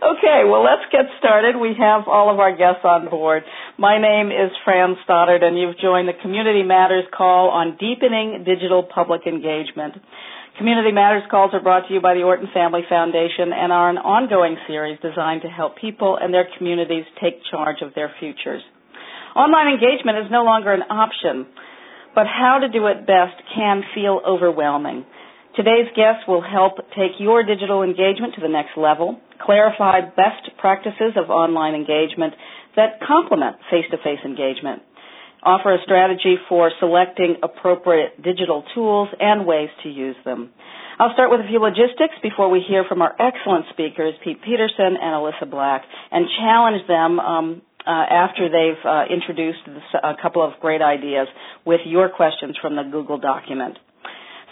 Okay, well, let's get started. We have all of our guests on board. My name is Fran Stoddard, and you've joined the Community Matters call on deepening digital public engagement. Community Matters calls are brought to you by the Orton Family Foundation and are an ongoing series designed to help people and their communities take charge of their futures. Online engagement is no longer an option, but how to do it best can feel overwhelming. Today's guests will help take your digital engagement to the next level, clarify best practices of online engagement that complement face-to-face engagement, offer a strategy for selecting appropriate digital tools and ways to use them. I'll start with a few logistics before we hear from our excellent speakers, Pete Peterson and Alissa Black, and challenge them um, uh, after they've uh, introduced this, a couple of great ideas with your questions from the Google document.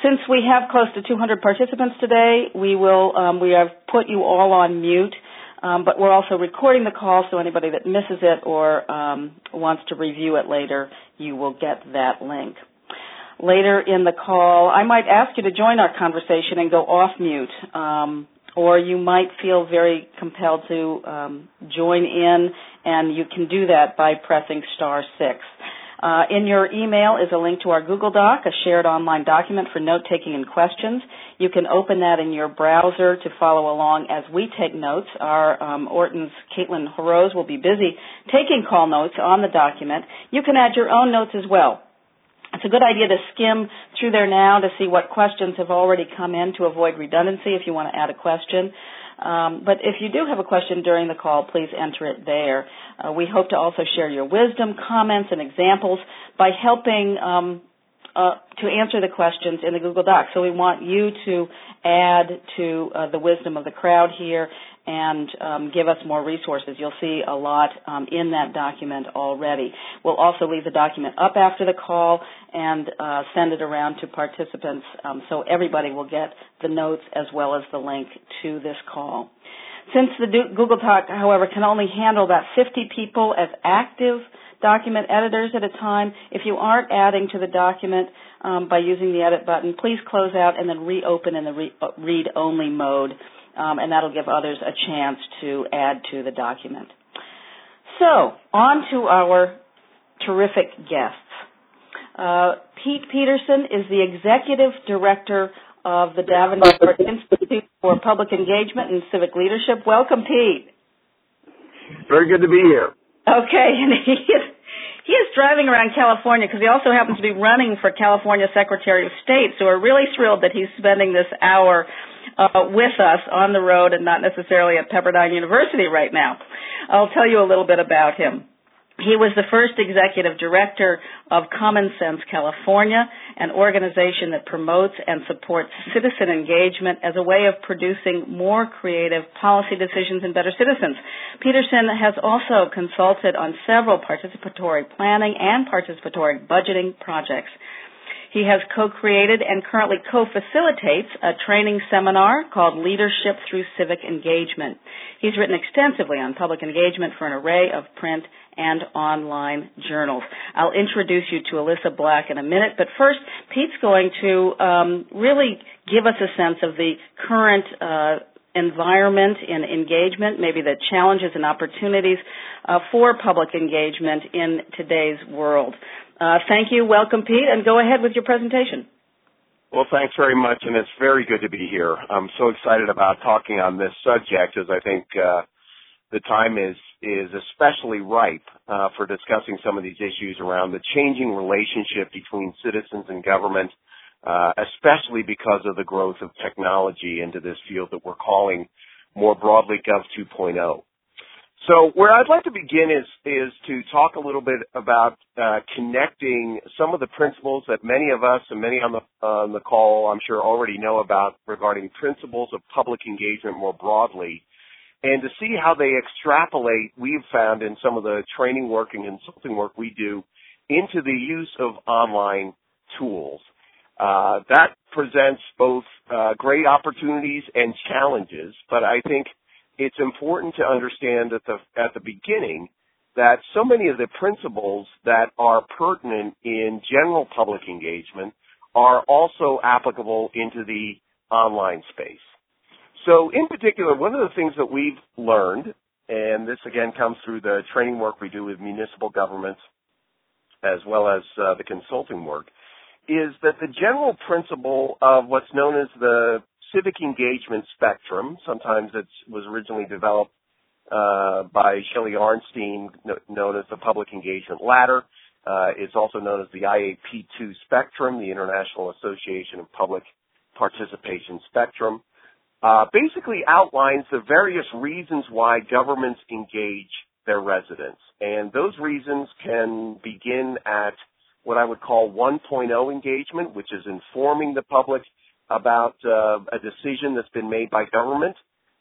Since we have close to 200 participants today, we will um, we have put you all on mute, um, but we're also recording the call, so anybody that misses it or um, wants to review it later, you will get that link. Later in the call, I might ask you to join our conversation and go off mute, um, or you might feel very compelled to um, join in, and you can do that by pressing star six. Uh, in your email is a link to our Google Doc, a shared online document for note taking and questions. You can open that in your browser to follow along as we take notes. Our um, Orton's Caitlin Horose will be busy taking call notes on the document. You can add your own notes as well. It's a good idea to skim through there now to see what questions have already come in to avoid redundancy if you want to add a question. Um, but if you do have a question during the call, please enter it there. Uh, we hope to also share your wisdom, comments, and examples by helping um, uh, to answer the questions in the Google Doc. So we want you to add to uh, the wisdom of the crowd here and um, give us more resources. You'll see a lot um, in that document already. We'll also leave the document up after the call and uh, send it around to participants um, so everybody will get the notes as well as the link to this call. Since the Google Doc, however, can only handle about 50 people as active document editors at a time, if you aren't adding to the document um, by using the edit button, please close out and then reopen in the re- uh, read-only mode um, and that'll give others a chance to add to the document. So, on to our terrific guests. Uh, Pete Peterson is the executive director of the Davenport Institute for Public Engagement and Civic Leadership. Welcome, Pete. Very good to be here. Okay, and he is, he is driving around California because he also happens to be running for California Secretary of State. So we're really thrilled that he's spending this hour uh, with us on the road and not necessarily at Pepperdine University right now. I'll tell you a little bit about him. He was the first executive director of Common Sense California, an organization that promotes and supports citizen engagement as a way of producing more creative policy decisions and better citizens. Peterson has also consulted on several participatory planning and participatory budgeting projects. He has co-created and currently co-facilitates a training seminar called Leadership Through Civic Engagement. He's written extensively on public engagement for an array of print and online journals. I'll introduce you to Alissa Black in a minute, but first, Pete's going to um, really give us a sense of the current uh, environment in engagement, maybe the challenges and opportunities uh, for public engagement in today's world. Uh, thank you. Welcome, Pete, and go ahead with your presentation. Well, thanks very much, and it's very good to be here. I'm so excited about talking on this subject as I think uh, the time is is especially ripe uh, for discussing some of these issues around the changing relationship between citizens and government, uh, especially because of the growth of technology into this field that we're calling more broadly Gov 2.0. So where I'd like to begin is is to talk a little bit about uh, connecting some of the principles that many of us and many on the on the call I'm sure already know about regarding principles of public engagement more broadly, and to see how they extrapolate. We've found in some of the training work and consulting work we do into the use of online tools. Uh, that presents both uh, great opportunities and challenges, but I think it's important to understand at the at the beginning that so many of the principles that are pertinent in general public engagement are also applicable into the online space. So in particular, one of the things that we've learned, and this again comes through the training work we do with municipal governments as well as uh, the consulting work, is that the general principle of what's known as the civic engagement spectrum, sometimes it was originally developed uh, by Sherry Arnstein, known as the public engagement ladder. Uh, it's also known as the IAP2 spectrum, the International Association of Public Participation Spectrum uh, basically outlines the various reasons why governments engage their residents. And those reasons can begin at what I would call 1.0 engagement, which is informing the public about uh, a decision that's been made by government,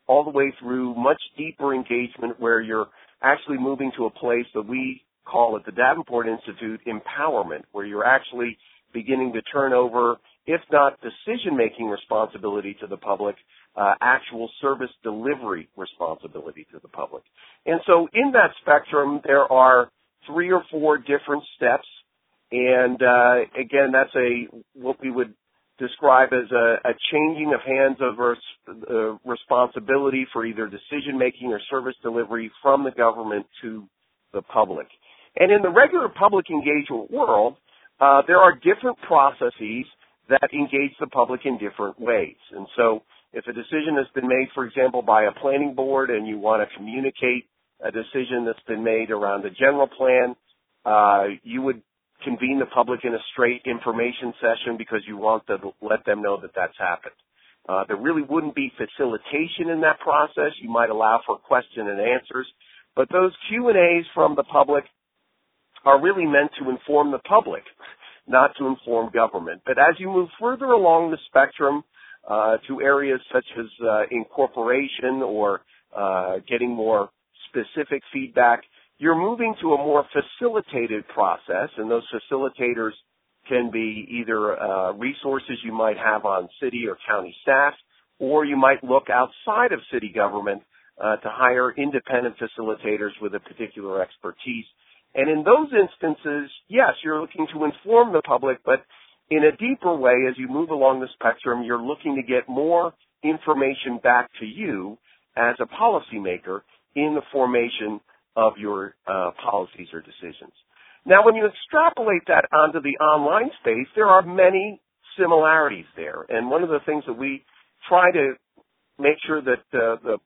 all the way through much deeper engagement where you're actually moving to a place that we call at the Davenport Institute empowerment, where you're actually beginning to turn over, if not decision making responsibility to the public, uh, actual service delivery responsibility to the public. And so in that spectrum, there are three or four different steps. And uh, again, that's a what we would describe as a, a changing of hands of res- uh, responsibility for either decision making or service delivery from the government to the public. And in the regular public engagement world, uh, there are different processes that engage the public in different ways. And so if a decision has been made, for example, by a planning board and you want to communicate a decision that's been made around the general plan, uh, you would convene the public in a straight information session because you want to let them know that that's happened. Uh, there really wouldn't be facilitation in that process. You might allow for question and answers, but those Q and A's from the public are really meant to inform the public, not to inform government. But as you move further along the spectrum, uh, to areas such as uh, incorporation or uh, getting more specific feedback, you're moving to a more facilitated process, and those facilitators can be either uh, resources you might have on city or county staff, or you might look outside of city government uh, to hire independent facilitators with a particular expertise. And in those instances, yes, you're looking to inform the public, but in a deeper way, as you move along the spectrum, you're looking to get more information back to you as a policymaker in the formation of your uh, policies or decisions. Now, when you extrapolate that onto the online space, there are many similarities there. And one of the things that we try to make sure that uh, the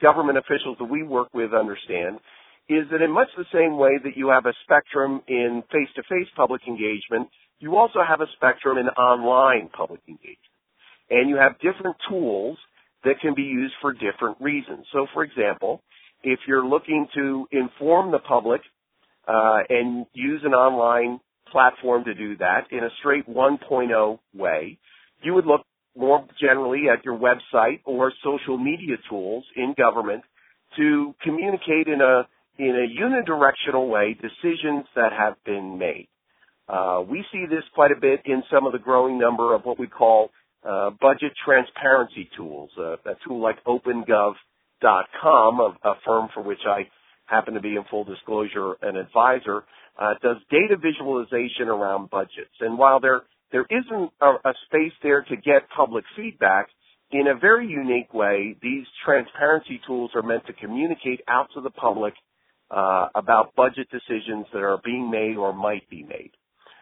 government officials that we work with understand is that in much the same way that you have a spectrum in face-to-face public engagement, you also have a spectrum in online public engagement. And you have different tools that can be used for different reasons. So for example, if you're looking to inform the public uh, and use an online platform to do that in a straight 1.0 way, you would look more generally at your website or social media tools in government to communicate in a in a unidirectional way decisions that have been made. Uh, we see this quite a bit in some of the growing number of what we call uh, budget transparency tools. Uh, a tool like OpenGov.com, a, a, firm for which I happen to be in full disclosure an advisor, uh, does data visualization around budgets. And while there there isn't a, a space there to get public feedback, in a very unique way, these transparency tools are meant to communicate out to the public uh, about budget decisions that are being made or might be made.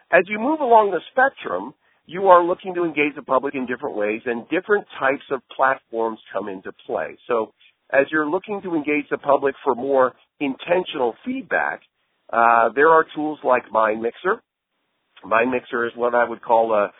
As you move along the spectrum, you are looking to engage the public in different ways and different types of platforms come into play. So as you're looking to engage the public for more intentional feedback, uh, there are tools like MindMixer. MindMixer is what I would call a,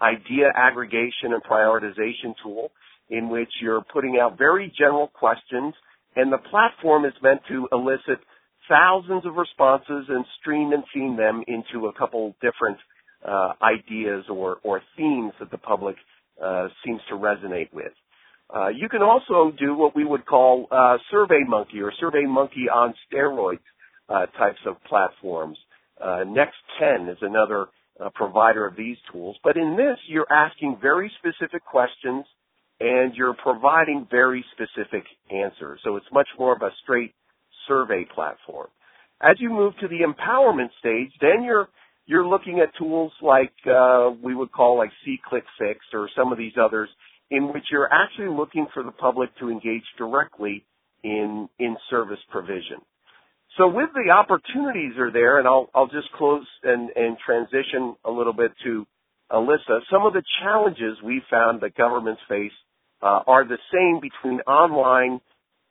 idea aggregation and prioritization tool in which you're putting out very general questions and the platform is meant to elicit thousands of responses and stream and theme them into a couple different uh, ideas or, or themes that the public uh, seems to resonate with. Uh, you can also do what we would call uh, SurveyMonkey or SurveyMonkey on steroids uh, types of platforms. Uh, Next 10 is another provider of these tools. But in this, you're asking very specific questions and you're providing very specific answers. So it's much more of a straight survey platform. As you move to the empowerment stage, then you're you're looking at tools like uh, we would call like SeeClickFix or some of these others in which you're actually looking for the public to engage directly in in service provision. So with the opportunities are there, and I'll I'll just close and and transition a little bit to Alissa. Some of the challenges we found that governments face uh, are the same between online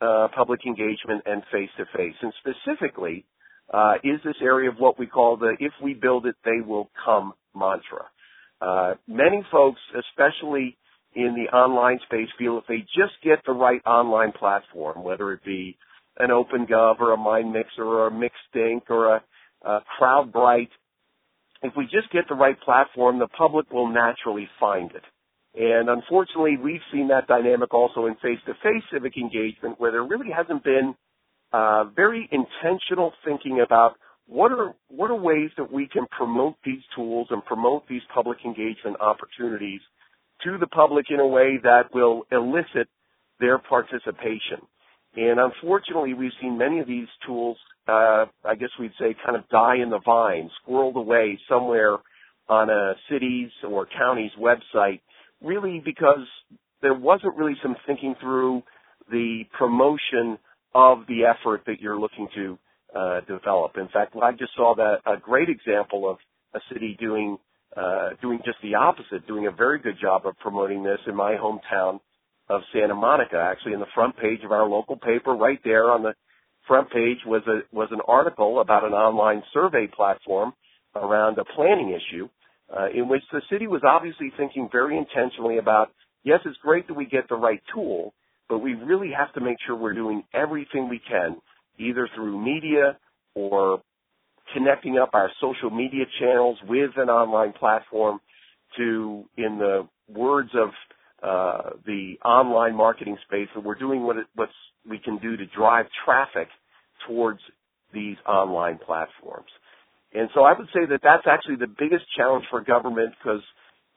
uh, public engagement and face to face, and specifically uh, is this area of what we call the "if we build it, they will come" mantra. Uh, many folks, especially in the online space, feel if they just get the right online platform, whether it be an OpenGov or a MindMixer or a Mixed or a, a Crowdbrite, if we just get the right platform, the public will naturally find it. And unfortunately, we've seen that dynamic also in face-to-face civic engagement where there really hasn't been uh, very intentional thinking about what are what are ways that we can promote these tools and promote these public engagement opportunities to the public in a way that will elicit their participation. And unfortunately, we've seen many of these tools, uh, I guess we'd say, kind of die in the vine, squirreled away somewhere on a city's or county's website, really because there wasn't really some thinking through the promotion of the effort that you're looking to uh, develop. In fact, I just saw that a great example of a city doing uh, doing just the opposite, doing a very good job of promoting this in my hometown of Santa Monica. Actually, in the front page of our local paper, right there on the front page was a was an article about an online survey platform around a planning issue, uh, in which the city was obviously thinking very intentionally about yes, it's great that we get the right tool, but we really have to make sure we're doing everything we can, either through media or connecting up our social media channels with an online platform to, in the words of uh, the online marketing space, that we're doing what it, we can do to drive traffic towards these online platforms. And so I would say that that's actually the biggest challenge for government because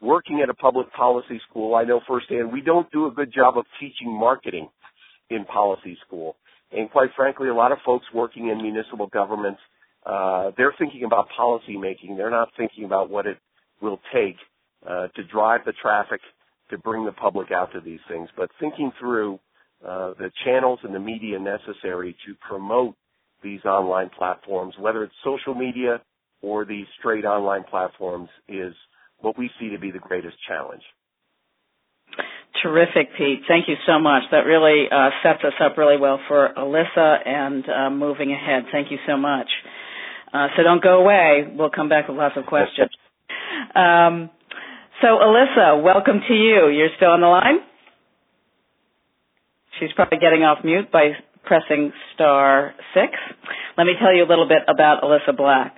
working at a public policy school, I know firsthand we don't do a good job of teaching marketing in policy school. And quite frankly, a lot of folks working in municipal governments uh, they're thinking about policy making. They're not thinking about what it will take uh, to drive the traffic to bring the public out to these things, but thinking through uh, the channels and the media necessary to promote these online platforms, whether it's social media or these straight online platforms, is what we see to be the greatest challenge. Terrific, Pete. Thank you so much. That really uh, sets us up really well for Alissa and uh, moving ahead. Thank you so much. Uh, so don't go away. We'll come back with lots of questions. Um, so Alissa, welcome to you. You're still on the line? She's probably getting off mute by pressing star six. Let me tell you a little bit about Alissa Black.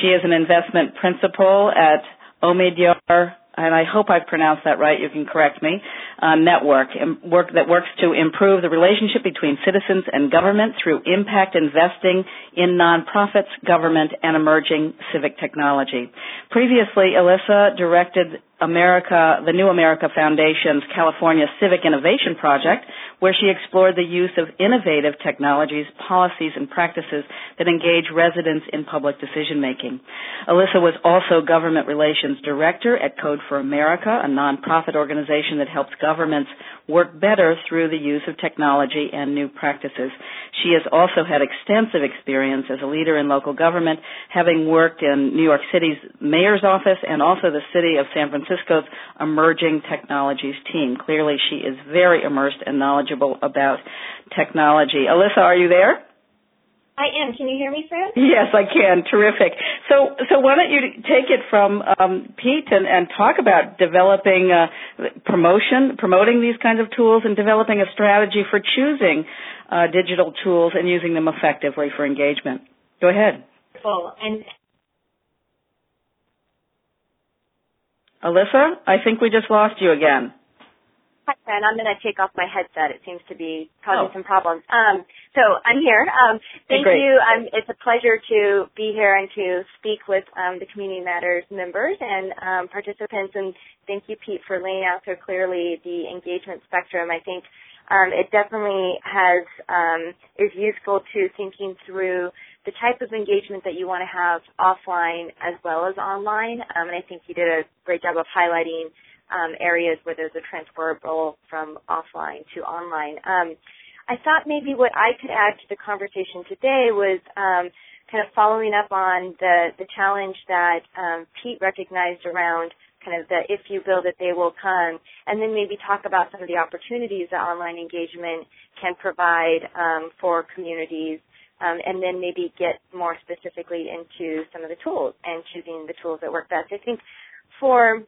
She is an investment principal at Omidyar and I hope I've pronounced that right. You can correct me. Uh, network work that works to improve the relationship between citizens and government through impact investing in nonprofits, government, and emerging civic technology. Previously, Alissa directed America, the New America Foundation's California Civic Innovation Project, where she explored the use of innovative technologies, policies, and practices that engage residents in public decision making. Alissa was also Government Relations Director at Code for America, a nonprofit organization that helps governments work better through the use of technology and new practices. She has also had extensive experience as a leader in local government, having worked in New York City's mayor's office and also the city of San Francisco's emerging technologies team. Clearly, she is very immersed and knowledgeable about technology. Alissa, are you there? I am. Can you hear me, Fran? Yes, I can. Terrific. So, so why don't you take it from um, Pete and, and, talk about developing uh, promotion, promoting these kinds of tools, and developing a strategy for choosing uh, digital tools and using them effectively for engagement. Go ahead. Cool. And Alissa, I think we just lost you again. Fran. I'm going to take off my headset. It seems to be causing oh. some problems. Um, so I'm here. Um, thank you. Um, it's a pleasure to be here and to speak with um, the Community Matters members and um, participants. And thank you, Pete, for laying out so clearly the engagement spectrum. I think um, it definitely has um, is useful to thinking through the type of engagement that you want to have offline as well as online. Um, and I think you did a great job of highlighting um, areas where there's a transferable from offline to online. Um, I thought maybe what I could add to the conversation today was um, kind of following up on the, the challenge that um, Pete recognized around kind of the if you build it, they will come, and then maybe talk about some of the opportunities that online engagement can provide um, for communities, um, and then maybe get more specifically into some of the tools and choosing the tools that work best. I think for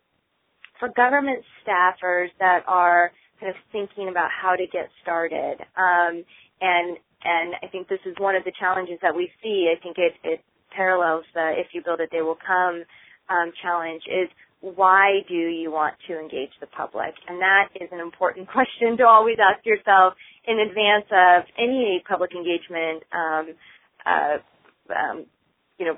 for government staffers that are kind of thinking about how to get started, um, and and I think this is one of the challenges that we see. I think it, it parallels the if you build it, they will come um, challenge is why do you want to engage the public? And that is an important question to always ask yourself in advance of any public engagement, um, uh, um, you know,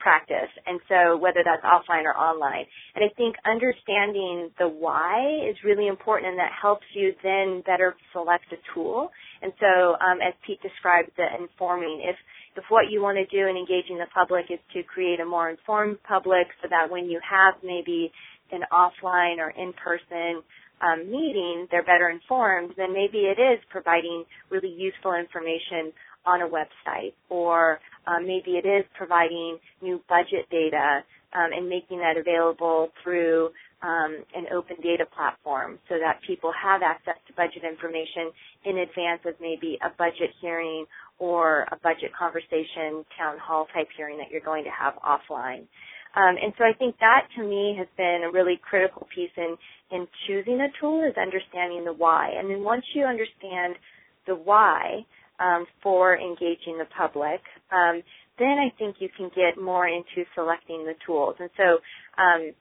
practice. And so whether that's offline or online. And I think understanding the why is really important and that helps you then better select a tool. And so um, as Pete described the informing, if if what you want to do in engaging the public is to create a more informed public so that when you have maybe an offline or in-person um, meeting, they're better informed, then maybe it is providing really useful information on a website or um, maybe it is providing new budget data um, and making that available through um, an open data platform so that people have access to budget information in advance of maybe a budget hearing or a budget conversation town hall type hearing that you're going to have offline. Um, and so I think that to me has been a really critical piece in, in choosing a tool is understanding the why. And then once you understand the why um, for engaging the public, um, then I think you can get more into selecting the tools. And so, um,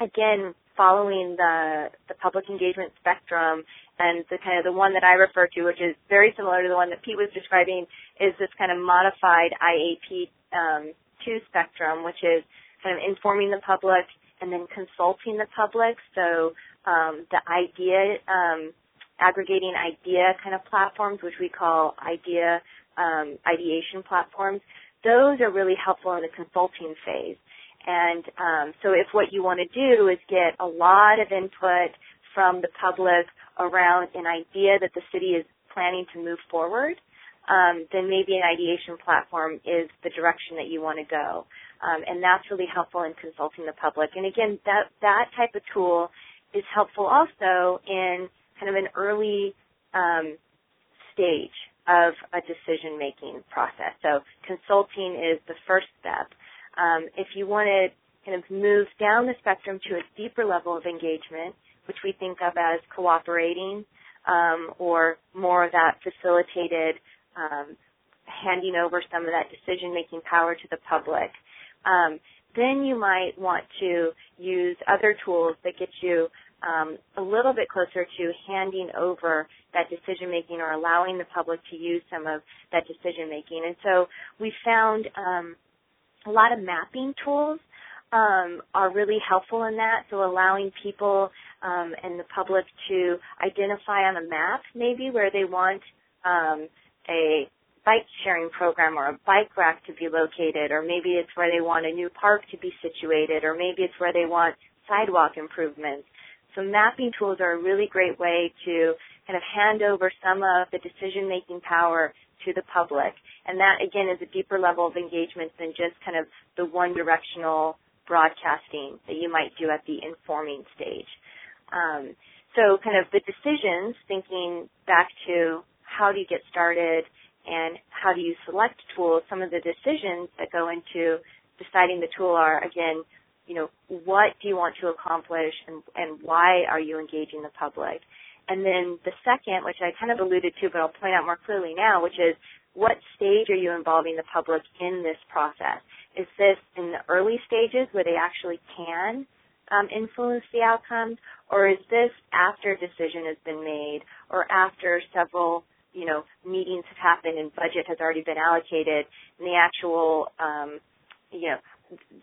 again, following the, the public engagement spectrum and the kind of the one that I refer to, which is very similar to the one that Pete was describing, is this kind of modified IAP um, 2 spectrum, which is kind of informing the public and then consulting the public. So um, the idea, um, aggregating idea kind of platforms, which we call idea um, ideation platforms, those are really helpful in the consulting phase. And um, so if what you want to do is get a lot of input from the public around an idea that the city is planning to move forward, um, then maybe an ideation platform is the direction that you want to go. Um, and that's really helpful in consulting the public. And again, that, that type of tool is helpful also in kind of an early um, stage of a decision making process. So consulting is the first step. Um, if you want to kind of move down the spectrum to a deeper level of engagement, which we think of as cooperating, um, or more of that facilitated um, handing over some of that decision making power to the public. Um, then you might want to use other tools that get you um, a little bit closer to handing over that decision making or allowing the public to use some of that decision making. And so we found um, a lot of mapping tools um, are really helpful in that. So allowing people um, and the public to identify on a map maybe where they want um, a bike sharing program or a bike rack to be located, or maybe it's where they want a new park to be situated, or maybe it's where they want sidewalk improvements. So mapping tools are a really great way to kind of hand over some of the decision making power to the public. And that again is a deeper level of engagement than just kind of the one directional broadcasting that you might do at the informing stage. Um, so kind of the decisions, thinking back to how do you get started and how do you select tools, some of the decisions that go into deciding the tool are again, you know, what do you want to accomplish and, and why are you engaging the public? And then the second, which I kind of alluded to, but I'll point out more clearly now, which is what stage are you involving the public in this process? Is this in the early stages where they actually can um, influence the outcomes, or is this after a decision has been made, or after several you know meetings have happened and budget has already been allocated, and the actual um, you know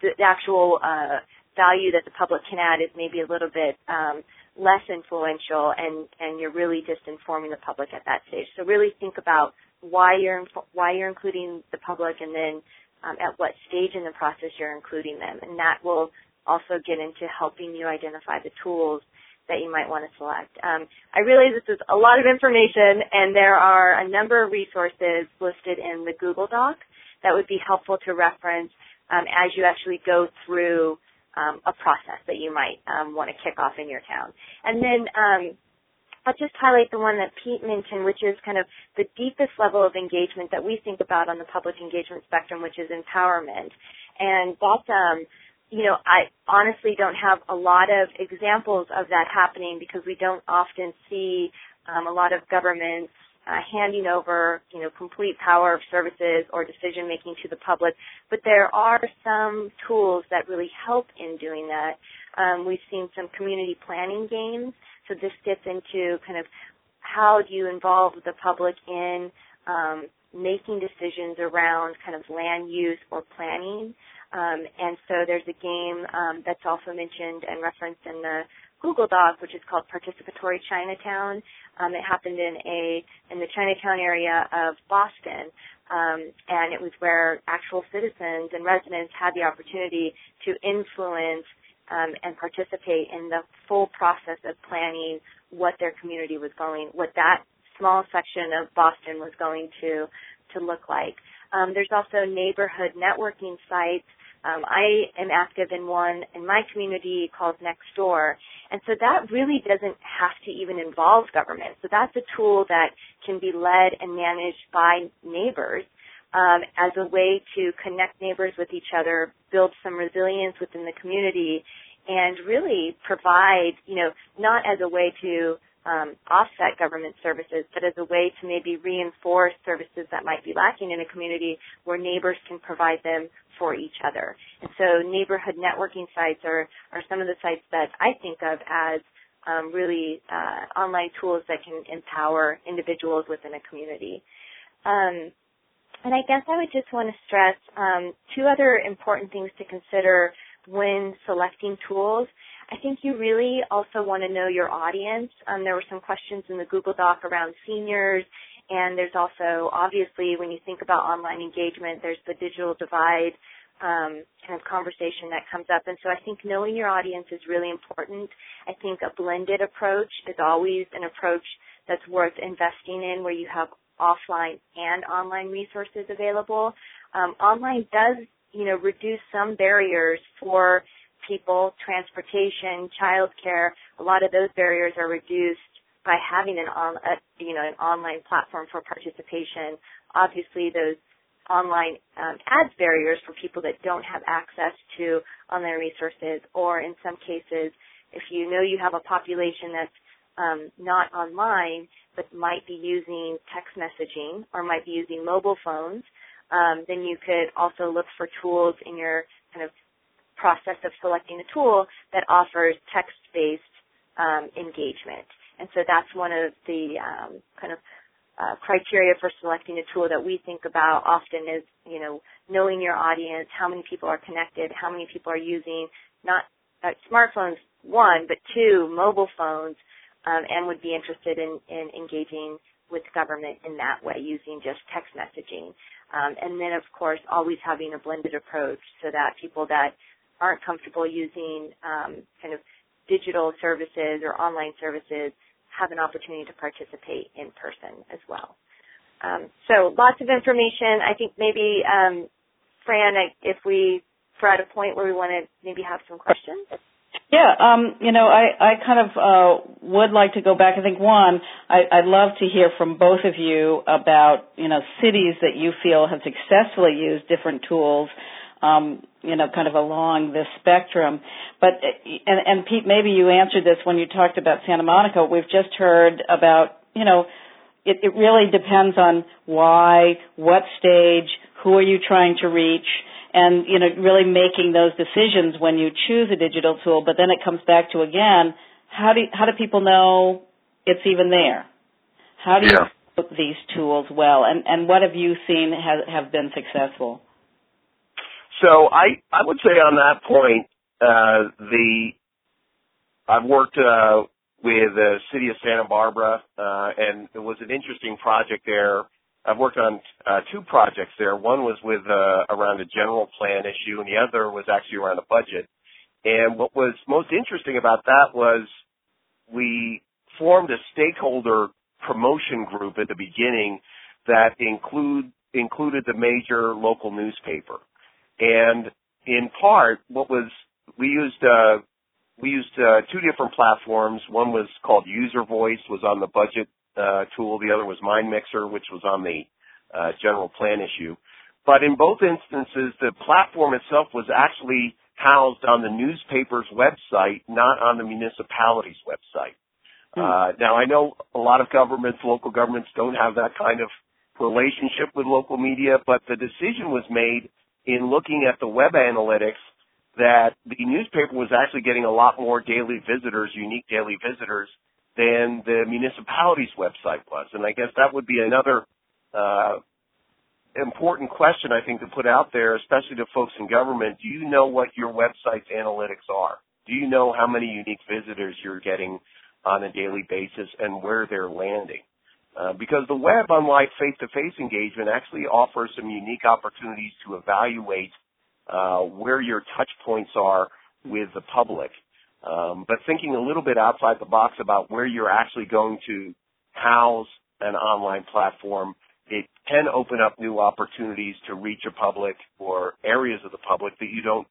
the, actual uh, value that the public can add is maybe a little bit um, less influential, and and you're really just informing the public at that stage. So really think about why you're why you're including the public, and then um, at what stage in the process you're including them, and that will also get into helping you identify the tools that you might want to select. Um, I realize this is a lot of information, and there are a number of resources listed in the Google Doc that would be helpful to reference um, as you actually go through um, a process that you might um, want to kick off in your town. And then um, I'll just highlight the one that Pete mentioned, which is kind of the deepest level of engagement that we think about on the public engagement spectrum, which is empowerment. And that's, um, you know, I honestly don't have a lot of examples of that happening because we don't often see um, a lot of governments uh, handing over, you know, complete power of services or decision making to the public. But there are some tools that really help in doing that. Um, we've seen some community planning games. So this gets into kind of how do you involve the public in um, making decisions around kind of land use or planning. Um, and so there's a game um, that's also mentioned and referenced in the Google Doc, which is called Participatory Chinatown. Um, it happened in a in the Chinatown area of Boston, um, and it was where actual citizens and residents had the opportunity to influence um, and participate in the full process of planning what their community was going, what that small section of Boston was going to to look like. Um, there's also neighborhood networking sites um, I am active in one in my community called Nextdoor, and so that really doesn't have to even involve government. So that's a tool that can be led and managed by neighbors um, as a way to connect neighbors with each other, build some resilience within the community, and really provide, you know, not as a way to um, offset government services, but as a way to maybe reinforce services that might be lacking in a community where neighbors can provide them for each other. And so neighborhood networking sites are, are some of the sites that I think of as um, really uh, online tools that can empower individuals within a community. Um, and I guess I would just want to stress um, two other important things to consider when selecting tools. I think you really also want to know your audience. Um, there were some questions in the Google Doc around seniors, and there's also obviously when you think about online engagement, there's the digital divide um, kind of conversation that comes up. And so I think knowing your audience is really important. I think a blended approach is always an approach that's worth investing in where you have offline and online resources available. Um, online does, you know, reduce some barriers for people, transportation, childcare, a lot of those barriers are reduced by having an on, a, you know, an online platform for participation. Obviously, those online um, adds barriers for people that don't have access to online resources, or in some cases, if you know you have a population that's um, not online but might be using text messaging or might be using mobile phones, um, then you could also look for tools in your kind of process of selecting a tool that offers text-based um, engagement. And so that's one of the um, kind of uh, criteria for selecting a tool that we think about often is, you know, knowing your audience, how many people are connected, how many people are using not uh, smartphones, one, but two, mobile phones, um, and would be interested in, in engaging with government in that way using just text messaging. Um, and then, of course, always having a blended approach so that people that aren't comfortable using um, kind of digital services or online services have an opportunity to participate in person as well. Um, so lots of information. I think maybe, um, Fran, if we are at a point where we want to maybe have some questions. Yeah, um, you know, I, I kind of uh, would like to go back. I think one, I, I'd love to hear from both of you about you know cities that you feel have successfully used different tools um, you know, kind of along this spectrum. But and, and Pete, maybe you answered this when you talked about Santa Monica. We've just heard about, you know, it, it really depends on why, what stage, who are you trying to reach, and you know, really making those decisions when you choose a digital tool. But then it comes back to again, how do how do people know it's even there? How do yeah. you these tools well, and and what have you seen have have been successful? So I I would say on that point, uh, the I've worked uh, with the city of Santa Barbara, uh, and it was an interesting project there. I've worked on uh, two projects there. One was with uh, around a general plan issue, and the other was actually around a budget. And what was most interesting about that was we formed a stakeholder promotion group at the beginning that include included the major local newspaper. And in part, what was we used uh, we used uh, two different platforms. One was called UserVoice, was on the budget uh, tool. The other was MindMixer, which was on the uh, general plan issue. But in both instances, the platform itself was actually housed on the newspaper's website, not on the municipality's website. Hmm. Uh, now I know a lot of governments, local governments don't have that kind of relationship with local media, but the decision was made in looking at the web analytics that the newspaper was actually getting a lot more daily visitors, unique daily visitors, than the municipality's website was. And I guess that would be another uh, important question I think to put out there, especially to folks in government. Do you know what your website's analytics are? Do you know how many unique visitors you're getting on a daily basis and where they're landing? Uh, because the web, unlike face-to-face engagement, actually offers some unique opportunities to evaluate uh, where your touch points are with the public. Um, but thinking a little bit outside the box about where you're actually going to house an online platform it can open up new opportunities to reach a public or areas of the public that you don't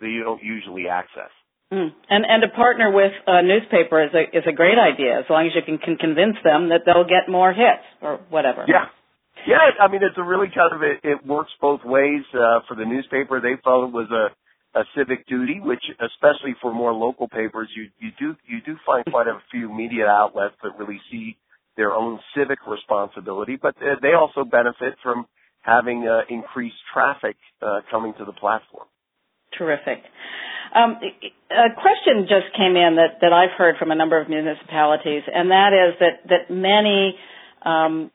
that you don't usually access. Mm. And and to partner with a newspaper is a is a great idea as long as you can, can convince them that they'll get more hits or whatever. Yeah. Yeah, I mean it's a really kind of it, it works both ways. Uh, for the newspaper, they felt it was a a civic duty, which especially for more local papers, you you do you do find quite a few media outlets that really see their own civic responsibility, but they also benefit from having uh, increased traffic uh, coming to the platform. Terrific. Um, a question just came in that, that I've heard from a number of municipalities, and that is that that many um,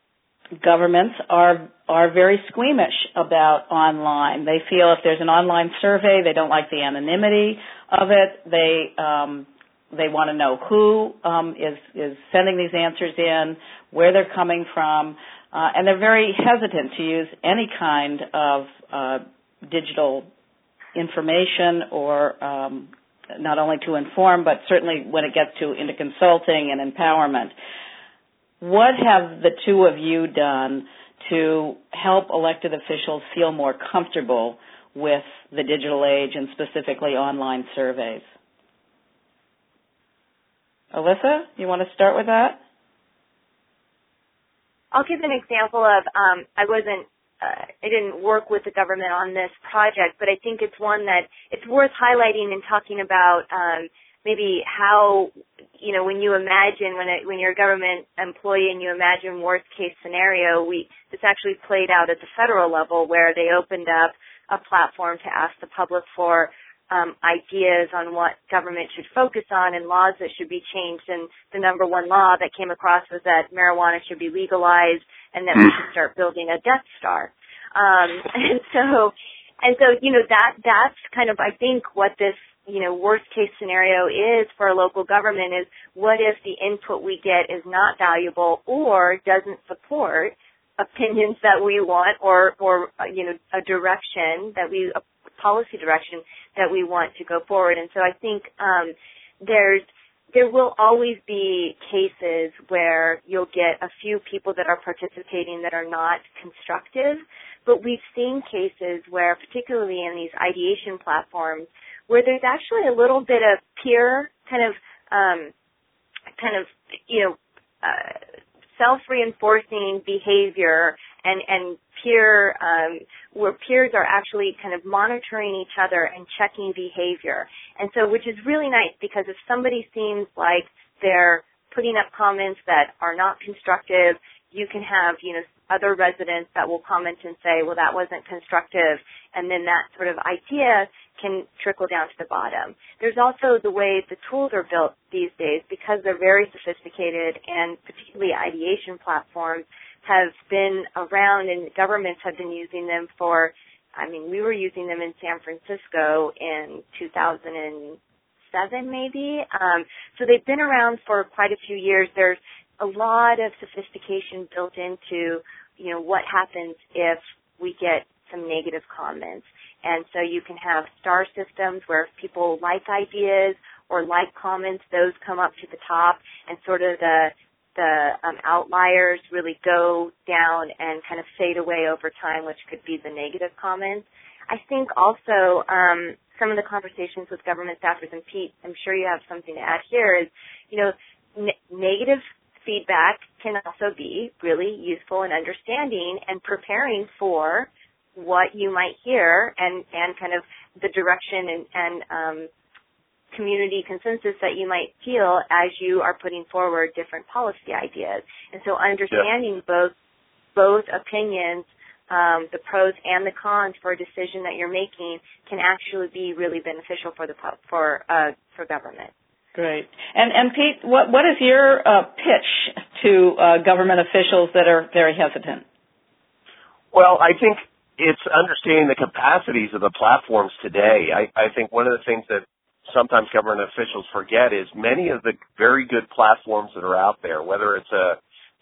governments are are very squeamish about online. They feel if there's an online survey, they don't like the anonymity of it. They um, they want to know who um, is is sending these answers in, where they're coming from, uh, and they're very hesitant to use any kind of uh, digital information or um, not only to inform, but certainly when it gets to into consulting and empowerment. What have the two of you done to help elected officials feel more comfortable with the digital age and specifically online surveys? Alissa, you want to start with that? I'll give an example of um, I wasn't uh, I didn't work with the government on this project, but I think it's one that it's worth highlighting and talking about um, maybe how you know when you imagine when it, when you're a government employee and you imagine worst case scenario, we this actually played out at the federal level where they opened up a platform to ask the public for um, ideas on what government should focus on and laws that should be changed. And the number one law that came across was that marijuana should be legalized and that we should start building a Death Star. Um, and so, and so, you know, that, that's kind of, I think, what this, you know, worst case scenario is for a local government is what if the input we get is not valuable or doesn't support opinions that we want or, or, you know, a direction that we, a policy direction that we want to go forward. And so I think um, there's there will always be cases where you'll get a few people that are participating that are not constructive, but we've seen cases where, particularly in these ideation platforms, where there's actually a little bit of peer kind of um, kind of you know uh, self-reinforcing behavior and and peer um, where peers are actually kind of monitoring each other and checking behavior. And so, which is really nice because if somebody seems like they're putting up comments that are not constructive, you can have, you know, other residents that will comment and say, well, that wasn't constructive. And then that sort of idea can trickle down to the bottom. There's also the way the tools are built these days because they're very sophisticated and particularly ideation platforms have been around and governments have been using them for, I mean, we were using them in San Francisco in 2007 maybe. Um, so they've been around for quite a few years. There's a lot of sophistication built into, you know, what happens if we get some negative comments. And so you can have star systems where if people like ideas or like comments, those come up to the top and sort of the the um, outliers really go down and kind of fade away over time, which could be the negative comments. I think also um, some of the conversations with government staffers, and Pete, I'm sure you have something to add here, is, you know, negative feedback can also be really useful in understanding and preparing for what you might hear and, and kind of the direction and, and um, community consensus that you might feel as you are putting forward different policy ideas. And so understanding yeah. both both opinions, um, the pros and the cons for a decision that you're making can actually be really beneficial for the for uh, for government. Great. And and Pete, what what is your uh, pitch to uh, government officials that are very hesitant? Well, I think it's understanding the capacities of the platforms today. I, I think one of the things that sometimes government officials forget is many of the very good platforms that are out there, whether it's a,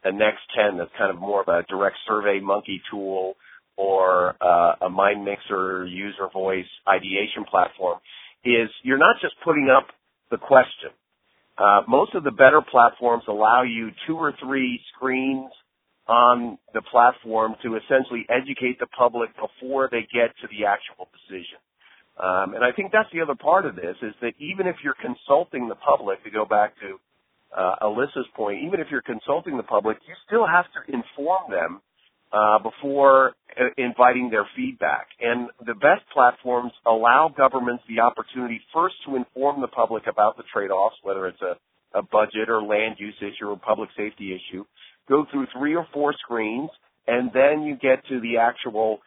a Next 10 that's kind of more of a direct SurveyMonkey tool or uh, a MindMixer user voice ideation platform, is you're not just putting up the question. Uh, most of the better platforms allow you two or three screens on the platform to essentially educate the public before they get to the actual decision. Um, and I think that's the other part of this is that even if you're consulting the public, to go back to uh, Alissa's point, even if you're consulting the public, you still have to inform them uh, before uh, inviting their feedback. And the best platforms allow governments the opportunity first to inform the public about the trade-offs, whether it's a, a budget or land use issue or public safety issue, go through three or four screens, and then you get to the actual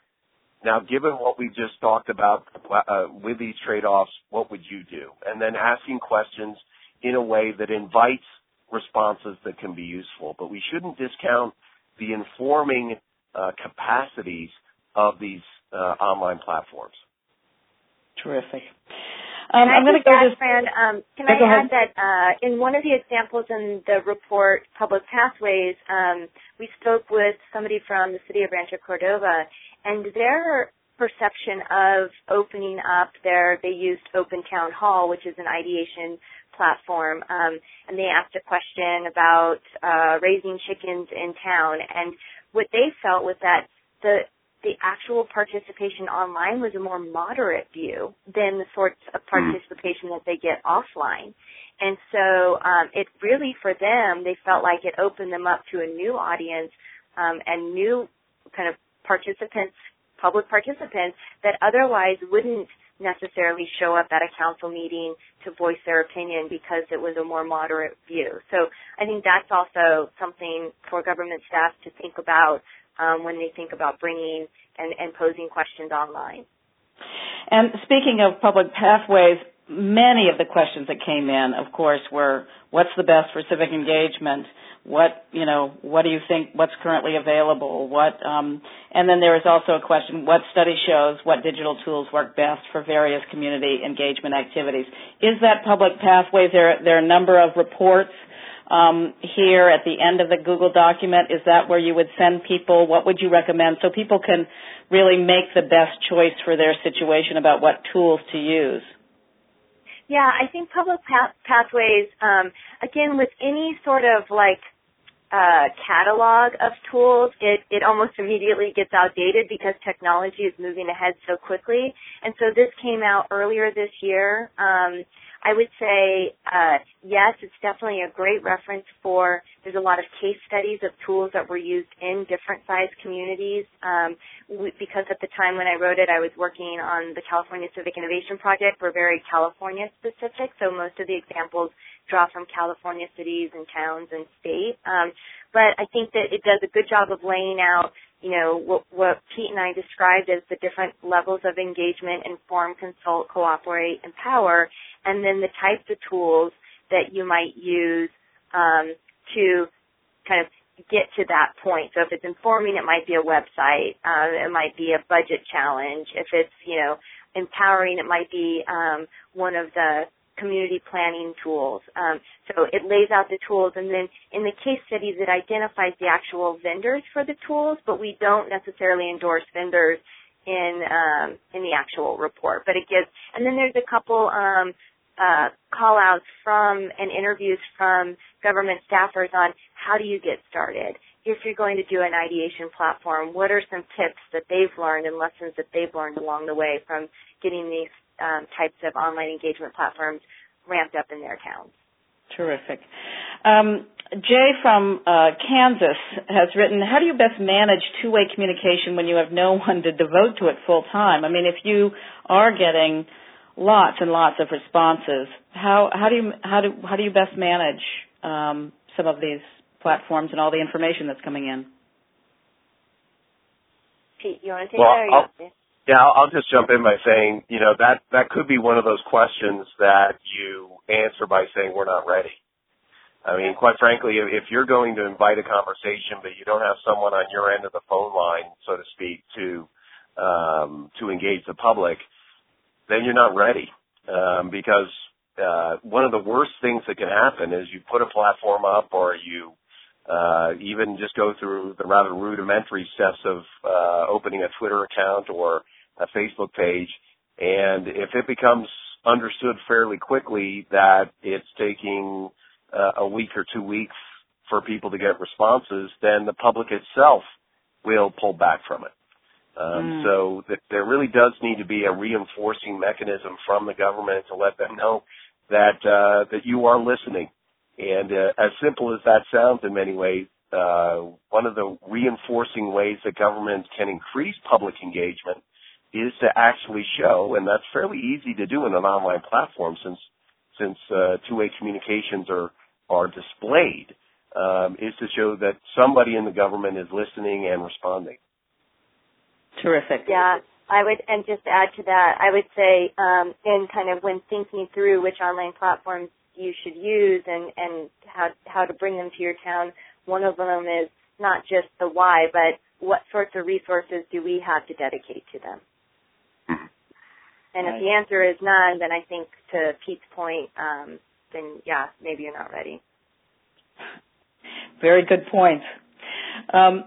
now, given what we just talked about uh, with these trade-offs, what would you do? And then asking questions in a way that invites responses that can be useful. But we shouldn't discount the informing uh, capacities of these uh, online platforms. Terrific. Um, I'm going to go to Fran. Um, can I add that uh, in one of the examples in the report, Public Pathways, um, we spoke with somebody from the city of Rancho Cordova, and their perception of opening up their they used open town hall which is an ideation platform um, and they asked a question about uh, raising chickens in town and what they felt was that the the actual participation online was a more moderate view than the sorts of hmm. participation that they get offline. And so um, it really, for them, they felt like it opened them up to a new audience um, and new kind of participants public participants that otherwise wouldn't necessarily show up at a council meeting to voice their opinion because it was a more moderate view. So I think that's also something for government staff to think about um, when they think about bringing and, and posing questions online. And speaking of public pathways, many of the questions that came in, of course, were what's the best for civic engagement? what you know what do you think what's currently available? What um, and then there is also a question what study shows what digital tools work best for various community engagement activities? Is that public pathways there there are a number of reports um, here at the end of the google document. Is that where you would send people? What would you recommend? So people can really make the best choice for their situation about what tools to use yeah, I think public path- pathways, um, again, with any sort of like uh, catalog of tools, it, it almost immediately gets outdated because technology is moving ahead so quickly. And so this came out earlier this year. Um, I would say, uh, yes, it's definitely a great reference for, there's a lot of case studies of tools that were used in different sized communities. Um, we, because at the time when I wrote it, I was working on the California Civic Innovation Project. We're very California specific, so most of the examples draw from California cities and towns and state. Um, but I think that it does a good job of laying out you know, what, what Pete and I described as the different levels of engagement, inform, consult, cooperate, empower, and then the types of tools that you might use um, to kind of get to that point. So if it's informing, it might be a website. Um, it might be a budget challenge. If it's, you know, empowering, it might be um, one of the community planning tools. Um, so it lays out the tools, and then in the case studies, it identifies the actual vendors for the tools, but we don't necessarily endorse vendors in um, in the actual report. But it gives, and then there's a couple um, uh, call outs from and interviews from government staffers on how do you get started. If you're going to do an ideation platform, what are some tips that they've learned and lessons that they've learned along the way from getting these um, types of online engagement platforms ramped up in their towns? Terrific. Um, Jay from uh, Kansas has written, how do you best manage two-way communication when you have no one to devote to it full time? I mean, if you are getting lots and lots of responses, how, how do you how do how do you best manage um, some of these platforms and all the information that's coming in? Pete, you want to take well, that? Yeah, I'll, I'll just jump in by saying, you know, that that could be one of those questions that you answer by saying we're not ready. I mean, quite frankly, if you're going to invite a conversation, but you don't have someone on your end of the phone line, so to speak, to um, to engage the public, then you're not ready. Um, because uh, one of the worst things that can happen is you put a platform up, or you uh, even just go through the rather rudimentary steps of uh, opening a Twitter account or a Facebook page, and if it becomes understood fairly quickly that it's taking uh, a week or two weeks for people to get responses, then the public itself will pull back from it. Um, mm. So th- there really does need to be a reinforcing mechanism from the government to let them know that uh, that you are listening. And uh, as simple as that sounds, in many ways, uh, one of the reinforcing ways that government can increase public engagement is to actually show, and that's fairly easy to do in an online platform since since uh, two-way communications are are displayed um, is to show that somebody in the government is listening and responding. Terrific. Yeah, I would, and just to add to that, I would say, um, in kind of when thinking through which online platforms you should use and and how how to bring them to your town, one of them is not just the why, but what sorts of resources do we have to dedicate to them. And right. if the answer is none, then I think to Pete's point, um, then yeah, maybe you're not ready. Very good points. Um,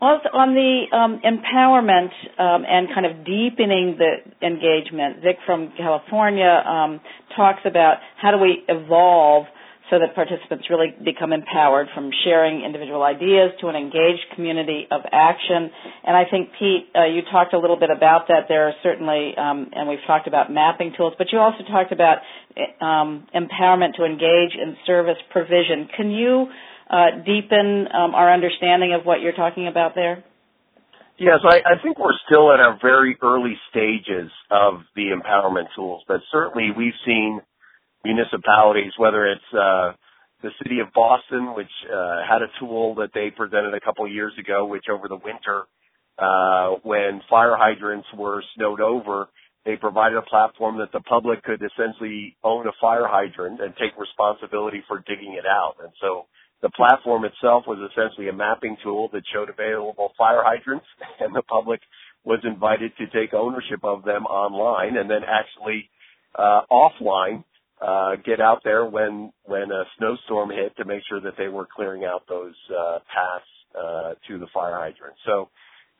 also on the um, empowerment um, and kind of deepening the engagement, Vic from California um, talks about how do we evolve so that participants really become empowered from sharing individual ideas to an engaged community of action. And I think, Pete, uh, you talked a little bit about that. There are certainly, um, and we've talked about mapping tools, but you also talked about um, empowerment to engage in service provision. Can you uh, deepen um, our understanding of what you're talking about there? Yes, I, I think we're still at our very early stages of the empowerment tools, but certainly we've seen – municipalities, whether it's uh, the city of Boston, which uh, had a tool that they presented a couple years ago, which over the winter, uh, when fire hydrants were snowed over, they provided a platform that the public could essentially own a fire hydrant and take responsibility for digging it out. And so the platform itself was essentially a mapping tool that showed available fire hydrants and the public was invited to take ownership of them online and then actually uh, offline uh, get out there when when a snowstorm hit to make sure that they were clearing out those uh, paths uh, to the fire hydrant. So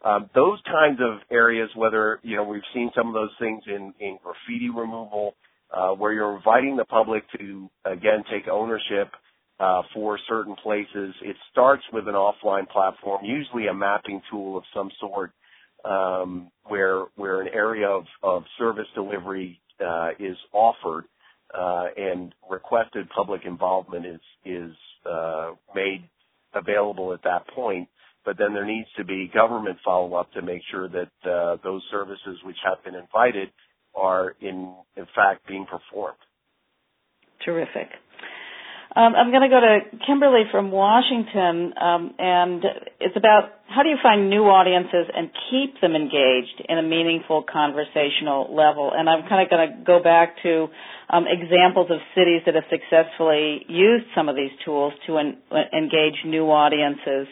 um, those kinds of areas, whether you know we've seen some of those things in in graffiti removal, uh, where you're inviting the public to again take ownership uh, for certain places. It starts with an offline platform, usually a mapping tool of some sort, um, where where an area of, of service delivery uh, is offered uh, and requested public involvement is is uh, made available at that point. But then there needs to be government follow up to make sure that uh, those services which have been invited are in in fact being performed. Terrific. Um, I'm going to go to Kimberly from Washington, um, and it's about how do you find new audiences and keep them engaged in a meaningful conversational level. And I'm kind of going to go back to um, examples of cities that have successfully used some of these tools to en- engage new audiences.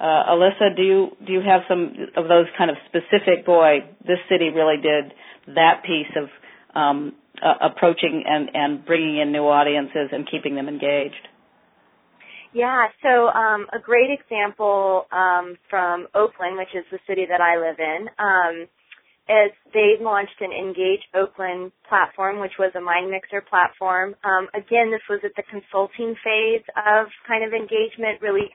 Uh, Alissa, do you do you have some of those kind of specific? Boy, this city really did that piece of um, uh, approaching and, and bringing in new audiences and keeping them engaged? Yeah, so um, a great example um, from Oakland, which is the city that I live in. Um, as they launched an Engage Oakland platform, which was a MindMixer platform. Um, again, this was at the consulting phase of kind of engagement, really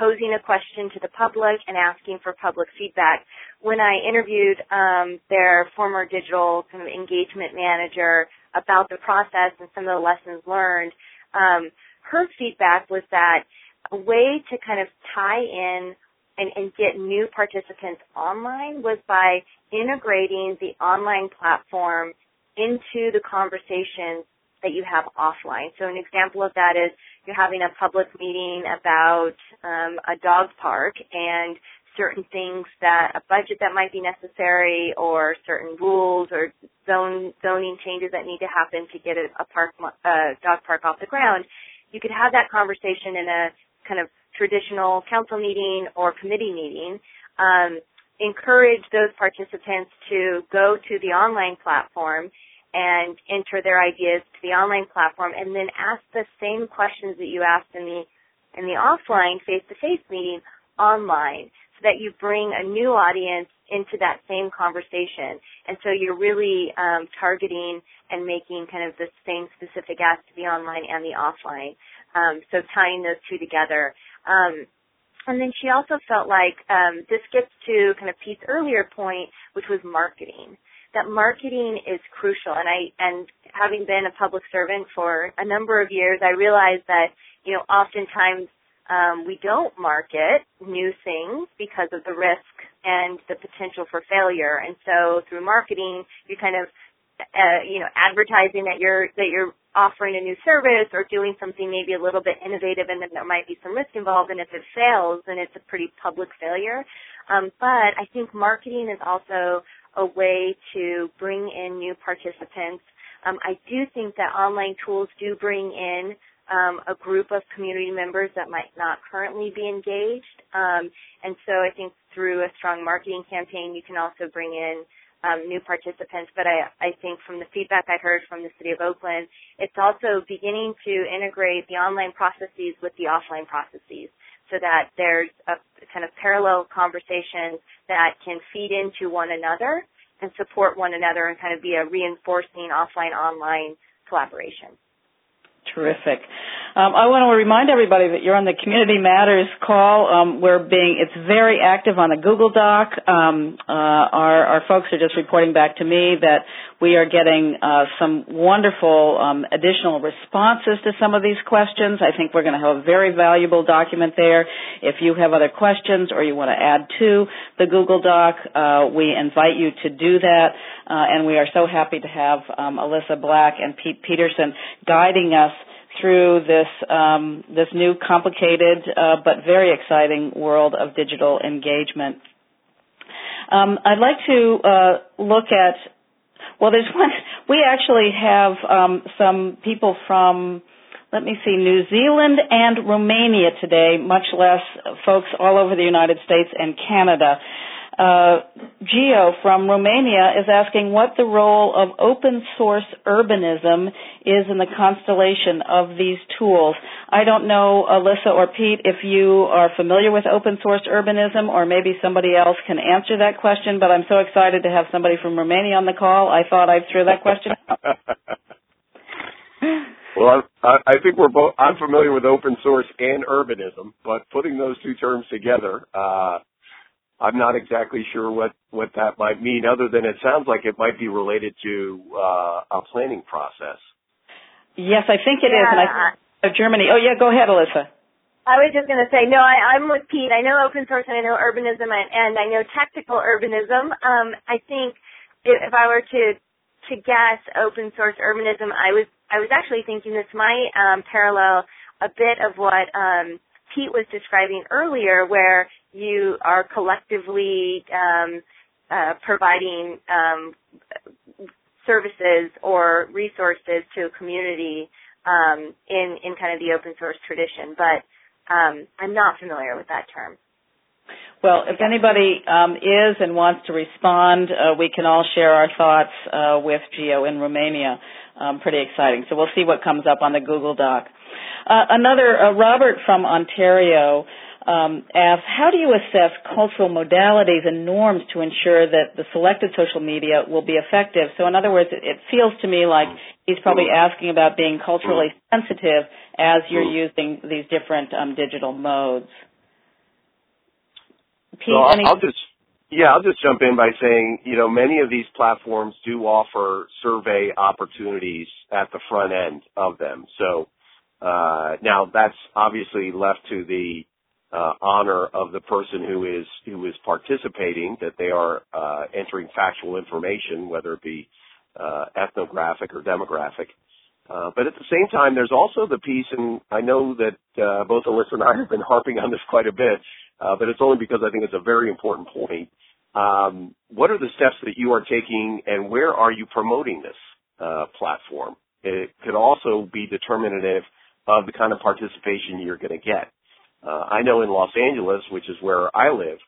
posing a question to the public and asking for public feedback. When I interviewed um, their former digital kind of engagement manager about the process and some of the lessons learned, um, her feedback was that a way to kind of tie in and, and get new participants online was by integrating the online platform into the conversations that you have offline. So an example of that is you're having a public meeting about um, a dog park and certain things that a budget that might be necessary or certain rules or zone zoning changes that need to happen to get a, a park a dog park off the ground. You could have that conversation in a kind of traditional council meeting or committee meeting, um, encourage those participants to go to the online platform and enter their ideas to the online platform and then ask the same questions that you asked in the in the offline face-to-face meeting online so that you bring a new audience into that same conversation. And so you're really um, targeting and making kind of the same specific ask to the online and the offline. Um, so tying those two together. Um, and then she also felt like um, this gets to kind of Pete's earlier point, which was marketing. That marketing is crucial, and I and having been a public servant for a number of years, I realized that you know oftentimes um, we don't market new things because of the risk and the potential for failure. And so through marketing, you kind of uh, you know advertising that you're that you're offering a new service or doing something maybe a little bit innovative and then there might be some risk involved and if it fails then it's a pretty public failure. Um, but I think marketing is also a way to bring in new participants. Um, I do think that online tools do bring in um, a group of community members that might not currently be engaged. Um, and so I think through a strong marketing campaign, you can also bring in um, new participants, but I, I think from the feedback I heard from the City of Oakland, it's also beginning to integrate the online processes with the offline processes so that there's a kind of parallel conversation that can feed into one another and support one another and kind of be a reinforcing offline online collaboration. Terrific. Um, I want to remind everybody that you're on the Community Matters call. Um, we're being it's very active on the Google Doc. Um, uh, our, our folks are just reporting back to me that we are getting uh, some wonderful um, additional responses to some of these questions. I think we're going to have a very valuable document there. If you have other questions or you want to add to the Google Doc, uh, we invite you to do that. Uh, and we are so happy to have um, Alissa Black and Pete Peterson guiding us through this um, this new complicated uh, but very exciting world of digital engagement. Um, I'd like to uh, look at well, there's one. We actually have um, some people from let me see, New Zealand and Romania today, much less folks all over the United States and Canada. Uh, Geo from Romania is asking what the role of open source urbanism is in the constellation of these tools. I don't know, Alissa or Pete, if you are familiar with open source urbanism or maybe somebody else can answer that question, but I'm so excited to have somebody from Romania on the call. I thought I'd throw that question out. Well, I, I think we're both. I'm familiar with open source and urbanism, but putting those two terms together, uh, I'm not exactly sure what what that might mean, other than it sounds like it might be related to uh, a planning process. Yes, I think it yeah. is, and I of Germany. Oh yeah, go ahead, Alissa. I was just going to say, no, I, I'm with Pete. I know open source and I know urbanism and, and I know tactical urbanism. Um, I think if, if I were to to guess open source urbanism, I was I was actually thinking this might um, parallel a bit of what um, Pete was describing earlier, where you are collectively um, uh, providing um, services or resources to a community um, in in kind of the open source tradition. But um, I'm not familiar with that term. Well, if anybody um, is and wants to respond, uh, we can all share our thoughts uh, with Geo in Romania. Um, pretty exciting. So we'll see what comes up on the Google Doc. Uh, another, uh, Robert from Ontario um, asks, how do you assess cultural modalities and norms to ensure that the selected social media will be effective? So in other words, it, it feels to me like he's probably asking about being culturally sensitive as you're using these different um, digital modes. Pete, so I'll, any- I'll just yeah, I'll just jump in by saying, you know, many of these platforms do offer survey opportunities at the front end of them. So uh, now that's obviously left to the uh, honor of the person who is who is participating that they are uh, entering factual information, whether it be uh, ethnographic or demographic. Uh, but at the same time, there's also the piece, and I know that uh, both Alissa and I have been harping on this quite a bit, uh, but it's only because I think it's a very important point. Um, what are the steps that you are taking, and where are you promoting this uh, platform? It could also be determinative of the kind of participation you're going to get. Uh, I know in Los Angeles, which is where I live,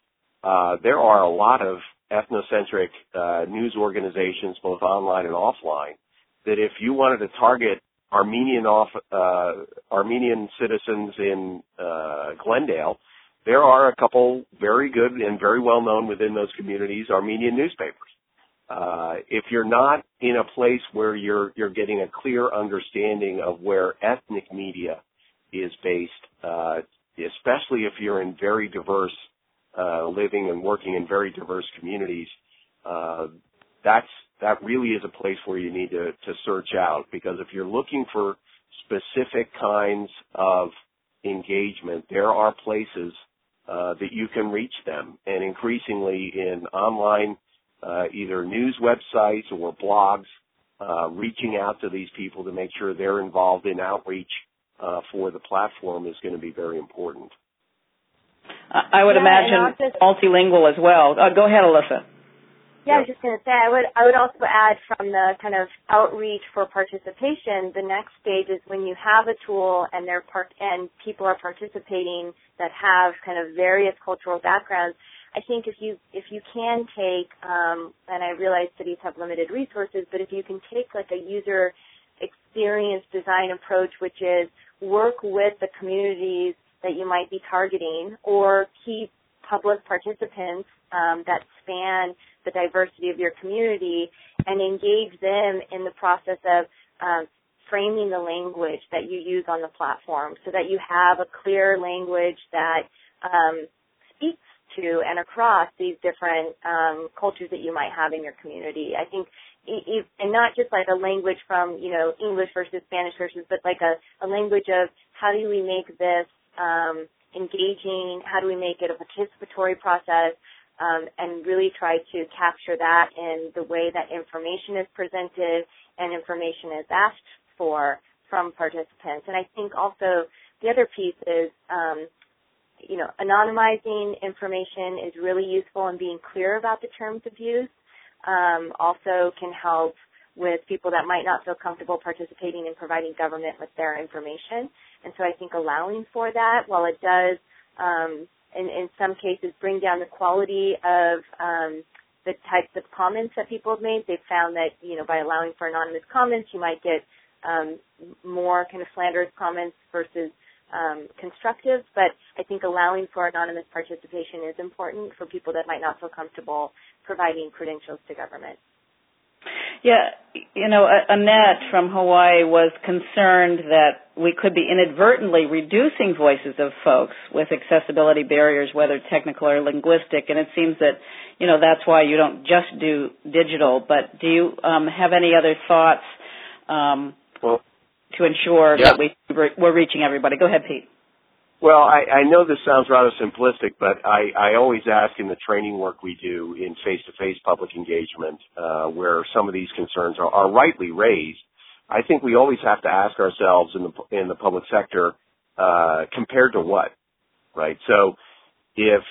uh, there are a lot of ethnocentric uh, news organizations, both online and offline, that if you wanted to target Armenian off uh, Armenian citizens in uh, Glendale, there are a couple very good and very well known within those communities Armenian newspapers. Uh, if you're not in a place where you're you're getting a clear understanding of where ethnic media is based, uh, especially if you're in very diverse uh, living and working in very diverse communities, uh, that's that really is a place where you need to, to search out. Because if you're looking for specific kinds of engagement, there are places uh, that you can reach them, and increasingly in online, uh, either news websites or blogs, uh, reaching out to these people to make sure they're involved in outreach uh, for the platform is going to be very important. I would yeah, imagine just, multilingual as well. Uh, go ahead, Alissa. Yeah, I was just going to say I would I would also add from the kind of outreach for participation. The next stage is when you have a tool and they're part and people are participating that have kind of various cultural backgrounds. I think if you if you can take um, and I realize cities have limited resources, but if you can take like a user experience design approach, which is work with the communities that you might be targeting or key public participants um, that span the diversity of your community and engage them in the process of um, framing the language that you use on the platform so that you have a clear language that um, speaks to and across these different um, cultures that you might have in your community. I think, and not just like a language from you know English versus Spanish versus, but like a, a language of how do we make this um, engaging? How do we make it a participatory process? Um, and really try to capture that in the way that information is presented and information is asked for from participants. And I think also the other piece is, um, you know, anonymizing information is really useful and being clear about the terms of use. Um, also can help with people that might not feel comfortable participating in providing government with their information. And so I think allowing for that, while it does um, in, in some cases bring down the quality of um, the types of comments that people have made. They've found that, you know, by allowing for anonymous comments, you might get um, more kind of slanderous comments versus um, constructive. But I think allowing for anonymous participation is important for people that might not feel comfortable providing credentials to government. Yeah, you know, Annette from Hawaii was concerned that we could be inadvertently reducing voices of folks with accessibility barriers, whether technical or linguistic, and it seems that, you know, that's why you don't just do digital. But do you um, have any other thoughts um, well, to ensure yeah. that we, we're reaching everybody? Go ahead, Pete. Well, I, I know this sounds rather simplistic, but I, I always ask in the training work we do in face-to-face public engagement, uh, where some of these concerns are, are rightly raised. I think we always have to ask ourselves in the in the public sector, uh, compared to what, right? So, if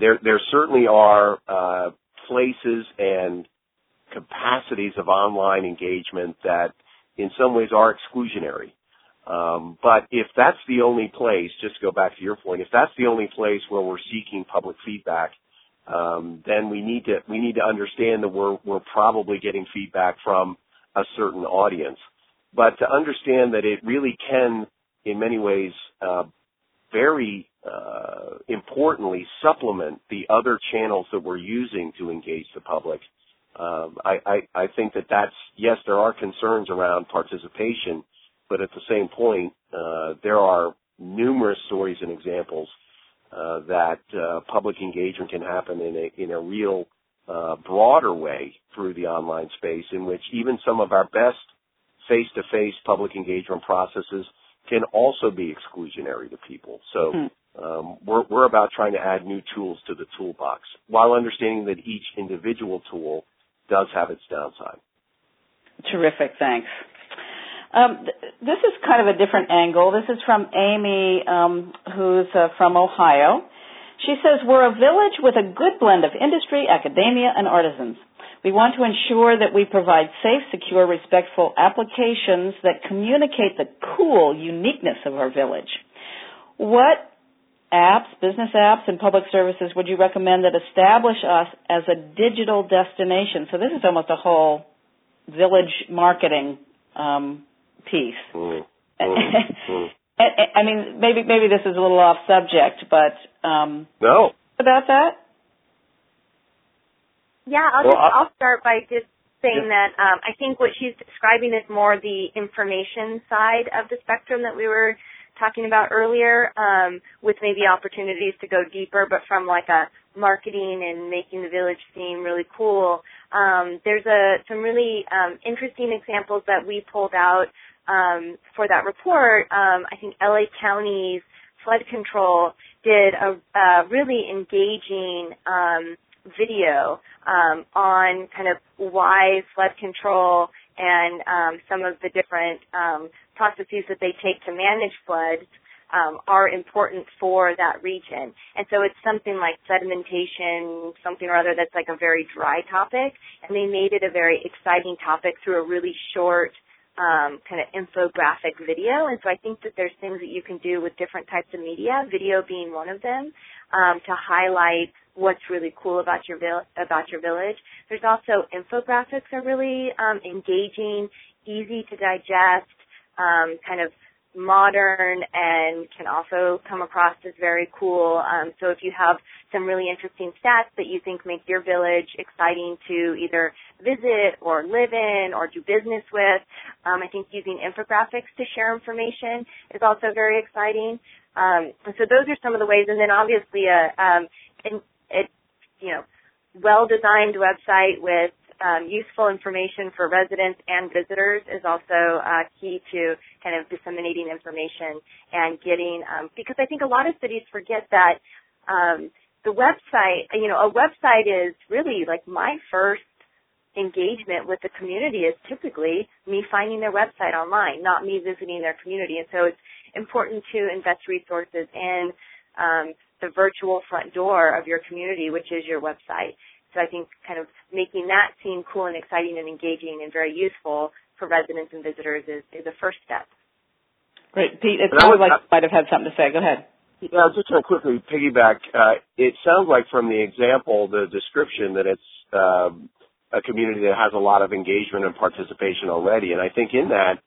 there there certainly are uh, places and capacities of online engagement that in some ways are exclusionary um, but if that's the only place, just to go back to your point, if that's the only place where we're seeking public feedback, um, then we need to we need to understand that we're we're probably getting feedback from a certain audience. But to understand that it really can, in many ways, uh, very uh, importantly supplement the other channels that we're using to engage the public. Um, I, I, I think that that's yes, there are concerns around participation, but at the same point, uh, there are numerous stories and examples uh, that uh, public engagement can happen in a in a real uh, broader way through the online space, in which even some of our best face-to-face public engagement processes can also be exclusionary to people. So. Hmm. Um, we're, we're about trying to add new tools to the toolbox while understanding that each individual tool does have its downside. Terrific, thanks. Um, th- this is kind of a different angle. This is from Amy, um, who's uh, from Ohio. She says, We're a village with a good blend of industry, academia, and artisans. We want to ensure that we provide safe, secure, respectful applications that communicate the cool uniqueness of our village. What apps, business apps, and public services would you recommend that establish us as a digital destination? So this is almost a whole village marketing um, piece. Mm, mm, I mean, maybe maybe this is a little off subject, but um, no about that. Yeah, I'll well, just, I'll start by just saying yeah. that um, I think what she's describing is more the information side of the spectrum that we were talking about earlier, um, with maybe opportunities to go deeper, but from like a marketing and making the village seem really cool. Um, there's a some really um, interesting examples that we pulled out um, for that report. Um, I think LA County's flood control did a, a really engaging um, video on kind of why flood control and um, some of the different um, processes that they take to manage floods um, are important for that region. And so it's something like sedimentation, something or other that's like a very dry topic, and they made it a very exciting topic through a really short um, kind of infographic video. And so I think that there's things that you can do with different types of media, video being one of them, um, to highlight what's really cool about your vil- about your village. There's also infographics are really um, engaging, easy to digest, um, kind of modern and can also come across as very cool. Um, so if you have some really interesting stats that you think make your village exciting to either visit or live in or do business with, um, I think using infographics to share information is also very exciting. Um, so those are some of the ways, and then obviously a, um, an, a you know well-designed website with um, useful information for residents and visitors is also uh, key to kind of disseminating information and getting um, because I think a lot of cities forget that um, the website, you know, a website is really like my first engagement with the community is typically me finding their website online, not me visiting their community. And so it's important to invest resources in um, the virtual front door of your community, which is your website. So I think kind of making that seem cool and exciting and engaging and very useful for residents and visitors is, is a first step. Great. Pete, it sounds like you might have had something to say. Go ahead. Yeah, just to quickly piggyback. Uh, it sounds like from the example, the description, that it's um, a community that has a lot of engagement and participation already. And I think in that,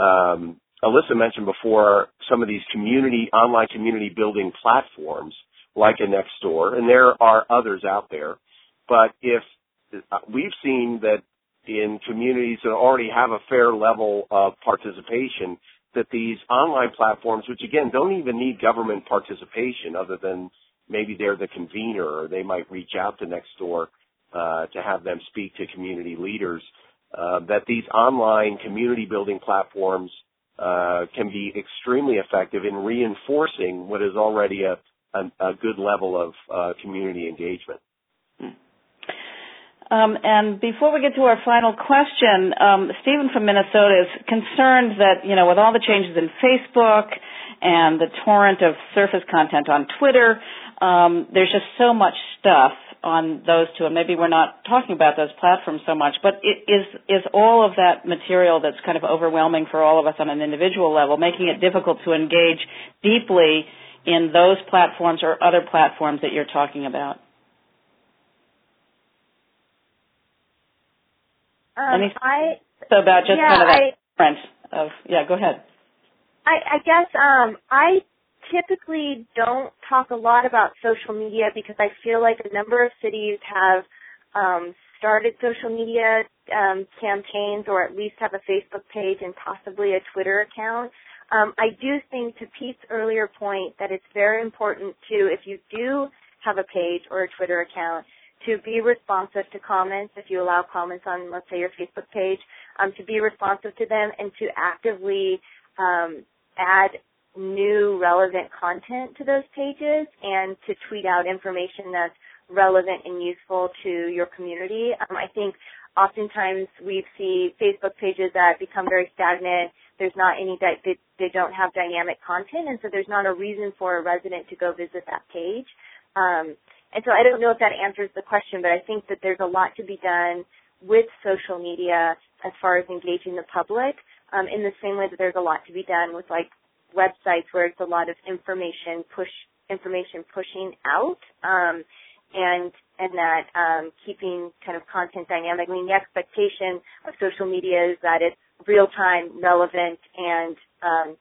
um, Alissa mentioned before some of these community, online community building platforms like a Nextdoor, and there are others out there but if uh, we've seen that in communities that already have a fair level of participation, that these online platforms, which again don't even need government participation other than maybe they're the convener or they might reach out to Nextdoor uh, to have them speak to community leaders, uh, that these online community building platforms uh, can be extremely effective in reinforcing what is already a, a, a good level of uh, community engagement. Um, and before we get to our final question, um, Stephen from Minnesota is concerned that, you know, with all the changes in Facebook and the torrent of surface content on Twitter, um, there's just so much stuff on those two, and maybe we're not talking about those platforms so much, but is is all of that material that's kind of overwhelming for all of us on an individual level, making it difficult to engage deeply in those platforms or other platforms that you're talking about? Um, Any I so about just yeah, kind of that I, of yeah. Go ahead. I, I guess um, I typically don't talk a lot about social media because I feel like a number of cities have um, started social media um, campaigns or at least have a Facebook page and possibly a Twitter account. Um, I do think to Pete's earlier point that it's very important to, if you do have a page or a Twitter account, to be responsive to comments if you allow comments on, let's say, your Facebook page, um, to be responsive to them and to actively um, add new relevant content to those pages and to tweet out information that's relevant and useful to your community. Um, I think oftentimes we see Facebook pages that become very stagnant. There's not any they don't have dynamic content, and so there's not a reason for a resident to go visit that page. Um, and so I don't know if that answers the question, but I think that there's a lot to be done with social media as far as engaging the public. Um, in the same way that there's a lot to be done with like websites where it's a lot of information push information pushing out. Um, and and that um, keeping kind of content dynamic. I mean, the expectation of social media is that it's real time, relevant, and um,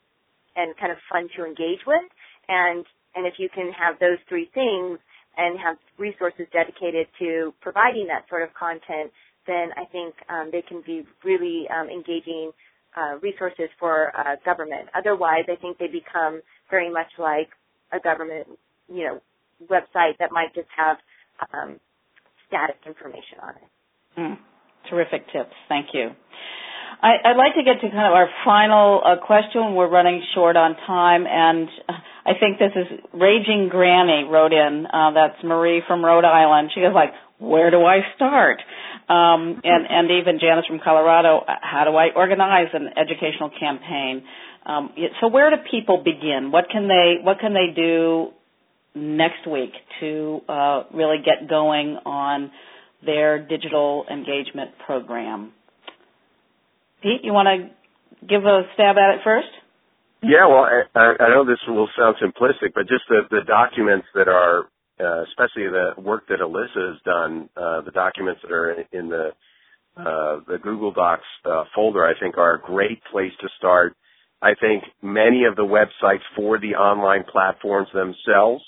and kind of fun to engage with. And and if you can have those three things and have resources dedicated to providing that sort of content, then I think um, they can be really um, engaging uh, resources for uh, government. Otherwise, I think they become very much like a government, you know, website that might just have um, static information on it. Mm, terrific tips. Thank you. I, would like to get to kind of our final uh, question. We're running short on time, and I think this is Raging Granny wrote in. Uh, that's Marie from Rhode Island. She goes like, "Where do I start?" Um, and and even Janice from Colorado. How do I organize an educational campaign? Um, so where do people begin? What can they What can they do next week to uh, really get going on their digital engagement program. Pete, you want to give a stab at it first? Yeah, well, I, I know this will sound simplistic, but just the, the documents that are, uh, especially the work that Alissa has done, uh, the documents that are in, the uh, the Google Docs uh, folder, I think, are a great place to start. I think many of the websites for the online platforms themselves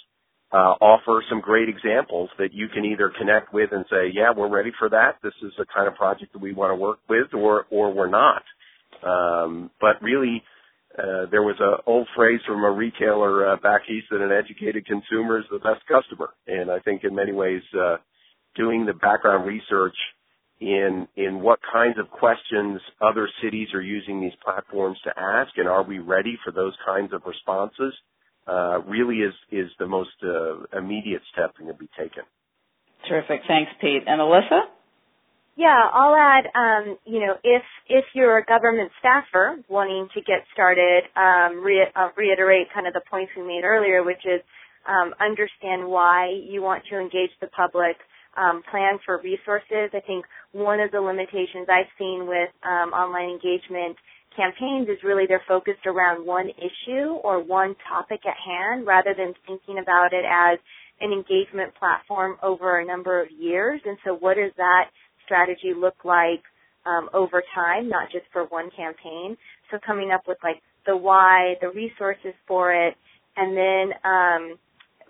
uh, offer some great examples that you can either connect with and say, yeah, we're ready for that. This is the kind of project that we want to work with or, or we're not. Um, but really, uh, there was an old phrase from a retailer uh, back east that an educated consumer is the best customer. And I think in many ways, uh, doing the background research in in what kinds of questions other cities are using these platforms to ask, and are we ready for those kinds of responses? Uh, really is is the most uh, immediate step that can be taken. Terrific, thanks, Pete. And Alissa? Yeah, I'll add. Um, you know, if if you're a government staffer wanting to get started, um, re- uh, reiterate kind of the points we made earlier, which is um, understand why you want to engage the public. Um, plan for resources. I think one of the limitations I've seen with um, online engagement campaigns is really they're focused around one issue or one topic at hand rather than thinking about it as an engagement platform over a number of years. And so what does that strategy look like um, over time, not just for one campaign? So coming up with like the why, the resources for it, and then um,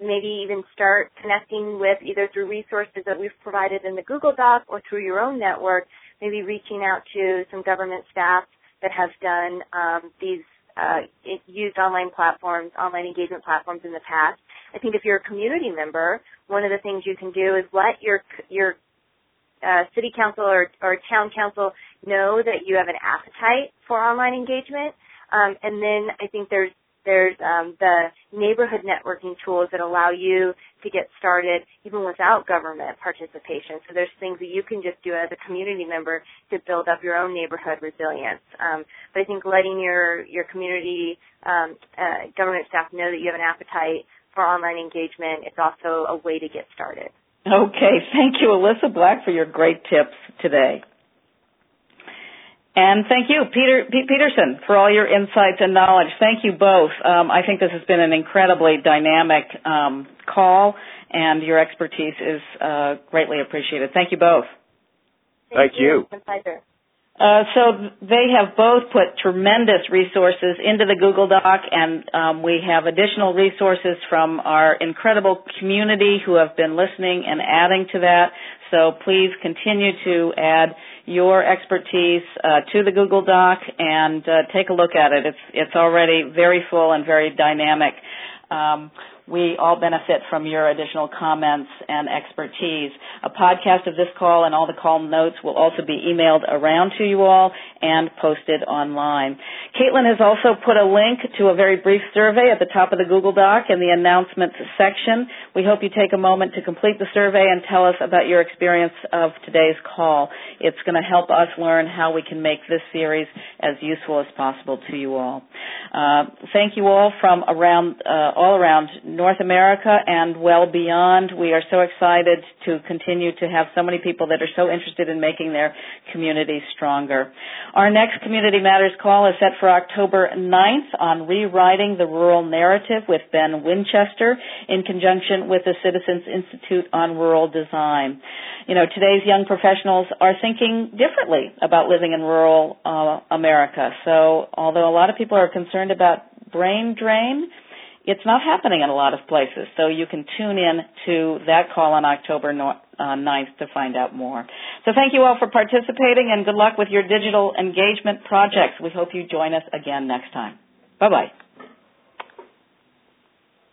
maybe even start connecting with either through resources that we've provided in the Google Doc or through your own network, maybe reaching out to some government staff that have done um, these uh, used online platforms, online engagement platforms in the past. I think if you're a community member, one of the things you can do is let your your uh, city council or, or town council know that you have an appetite for online engagement. Um, and then I think there's there's um, the neighborhood networking tools that allow you to get started even without government participation. So there's things that you can just do as a community member to build up your own neighborhood resilience. Um, but I think letting your your community um, uh, government staff know that you have an appetite for online engagement is also a way to get started. Okay, thank you, Alissa Black, for your great tips today. And thank you, Peter Pete Peterson, for all your insights and knowledge. Thank you both. Um, I think this has been an incredibly dynamic um, call, and your expertise is uh, greatly appreciated. Thank you both. Thank, thank you. you. pleasure. Uh, so they have both put tremendous resources into the Google Doc, and um, we have additional resources from our incredible community who have been listening and adding to that. So please continue to add your expertise uh, to the Google Doc and uh, take a look at it. It's it's already very full and very dynamic. Um, we all benefit from your additional comments and expertise. A podcast of this call and all the call notes will also be emailed around to you all and posted online. Caitlin has also put a link to a very brief survey at the top of the Google Doc in the announcements section. We hope you take a moment to complete the survey and tell us about your experience of today's call. It's going to help us learn how we can make this series as useful as possible to you all. Uh, thank you all from around, uh, all around North America and well beyond. We are so excited to continue to have so many people that are so interested in making their communities stronger. Our next Community Matters call is set for October 9th on rewriting the rural narrative with Ben Winchester in conjunction with the Citizens Institute on Rural Design. You know, today's young professionals are thinking differently about living in rural uh, America. So, although a lot of people are concerned about brain drain, it's not happening in a lot of places. So you can tune in to that call on October 9th uh, to find out more. So thank you all for participating and good luck with your digital engagement projects. We hope you join us again next time. Bye bye.